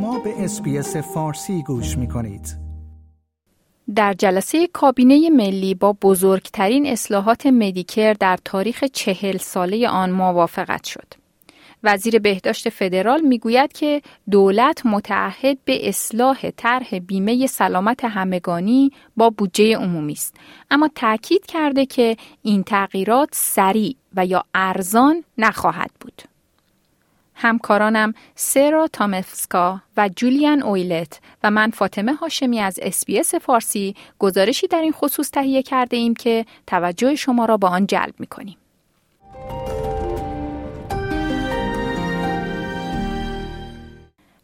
شما به SBS فارسی گوش می کنید. در جلسه کابینه ملی با بزرگترین اصلاحات Medicare در تاریخ چهل ساله آن موافقت شد. وزیر بهداشت فدرال می‌گوید که دولت متعهد به اصلاح طرح بیمه سلامت همگانی با بودجه عمومی است اما تاکید کرده که این تغییرات سریع و یا ارزان نخواهد همکارانم سرا تامفسکا و جولیان اویلت و من فاطمه هاشمی از اسپیس فارسی گزارشی در این خصوص تهیه کرده ایم که توجه شما را به آن جلب می کنیم.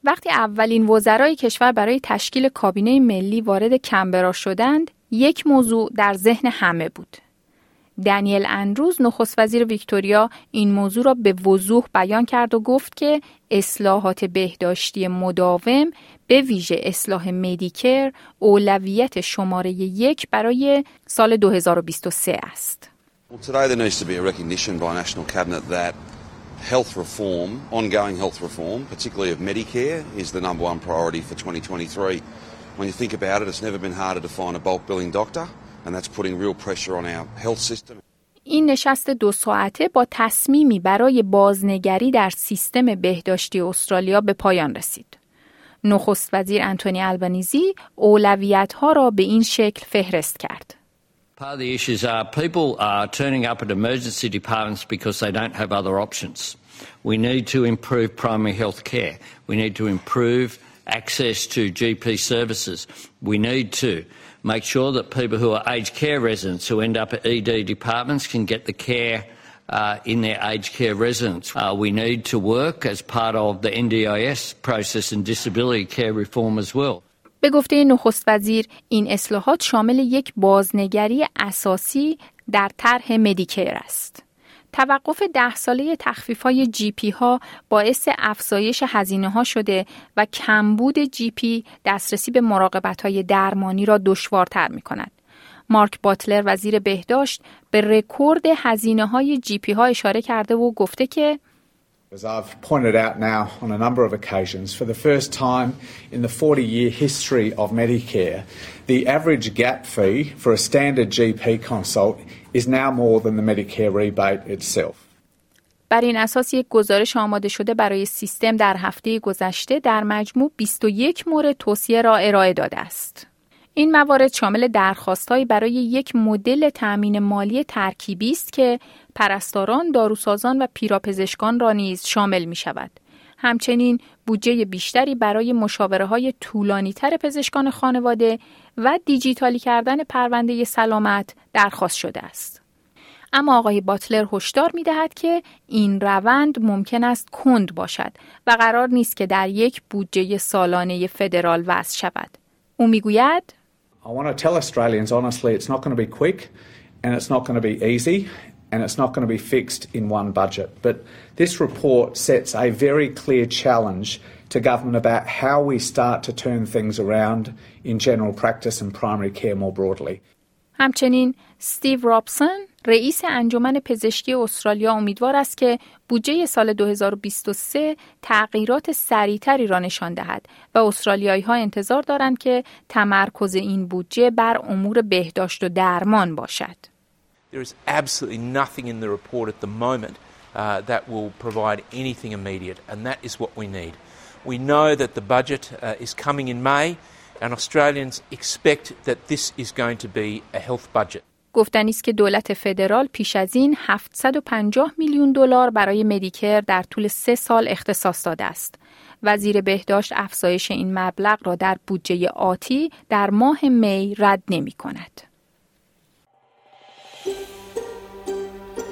وقتی اولین وزرای کشور برای تشکیل کابینه ملی وارد کمبرا شدند، یک موضوع در ذهن همه بود. دانیل اندروز نخست وزیر ویکتوریا این موضوع را به وضوح بیان کرد و گفت که اصلاحات بهداشتی مداوم به ویژه اصلاح مدیکر اولویت شماره یک برای سال 2023 است. این نشست دو ساعته با تصمیمی برای بازنگری در سیستم بهداشتی استرالیا به پایان رسید. نخست وزیر انتونی البنیزی اولویت ها را به این شکل فهرست کرد. Part of the issues are people are turning up at emergency departments because they don't have other options. We need to improve primary health care. We need to improve access to GP services. We need to make sure that people who are aged care residents who end up at ED departments can get the care uh, in their aged care residence. Uh, we need to work as part of the NDIS process and disability care reform as well. به گفته نخست وزیر این اصلاحات شامل یک بازنگری اساسی در طرح مدیکر است. توقف ده ساله تخفیف های جی پی ها باعث افزایش هزینه ها شده و کمبود GP دسترسی به مراقبت های درمانی را دشوارتر می کند. مارک باتلر وزیر بهداشت به رکورد هزینه های GP ها اشاره کرده و گفته که As I've pointed out now on a number of occasions, for the first time in the 40 year history of Medicare, the average gap fee for a standard GP consult is now more than the Medicare rebate itself. بر این اساس یک گزارش آماده شده برای سیستم در هفته گذشته در مجموع 21 مورد توصیه را ارائه داده است. این موارد شامل درخواستهایی برای یک مدل تأمین مالی ترکیبی است که پرستاران، داروسازان و پیراپزشکان را نیز شامل می شود. همچنین بودجه بیشتری برای مشاوره های طولانی تر پزشکان خانواده و دیجیتالی کردن پرونده سلامت درخواست شده است. اما آقای باتلر هشدار می دهد که این روند ممکن است کند باشد و قرار نیست که در یک بودجه سالانه فدرال وضع شود. او می‌گوید I want to tell Australians honestly it's not going to be quick and it's not going to be easy and it's not going to be fixed in one budget. But this report sets a very clear challenge to government about how we start to turn things around in general practice and primary care more broadly. همچنین ستیو رابسون رئیس انجمن پزشکی استرالیا امیدوار است که بودجه سال 2023 تغییرات سریعتری را نشان دهد و استرالیایی ها انتظار دارند که تمرکز این بودجه بر امور بهداشت و درمان باشد. There is absolutely nothing in the report at the moment uh, that will provide anything immediate, and that is what we need. We know that the budget uh, is coming in May, and Australians expect that this is going to be a health budget. گفتنی است که دولت فدرال پیش از این 750 میلیون دلار برای مدیکر در طول سه سال اختصاص داده است. وزیر بهداشت افزایش این مبلغ را در بودجه آتی در ماه می رد نمی کند.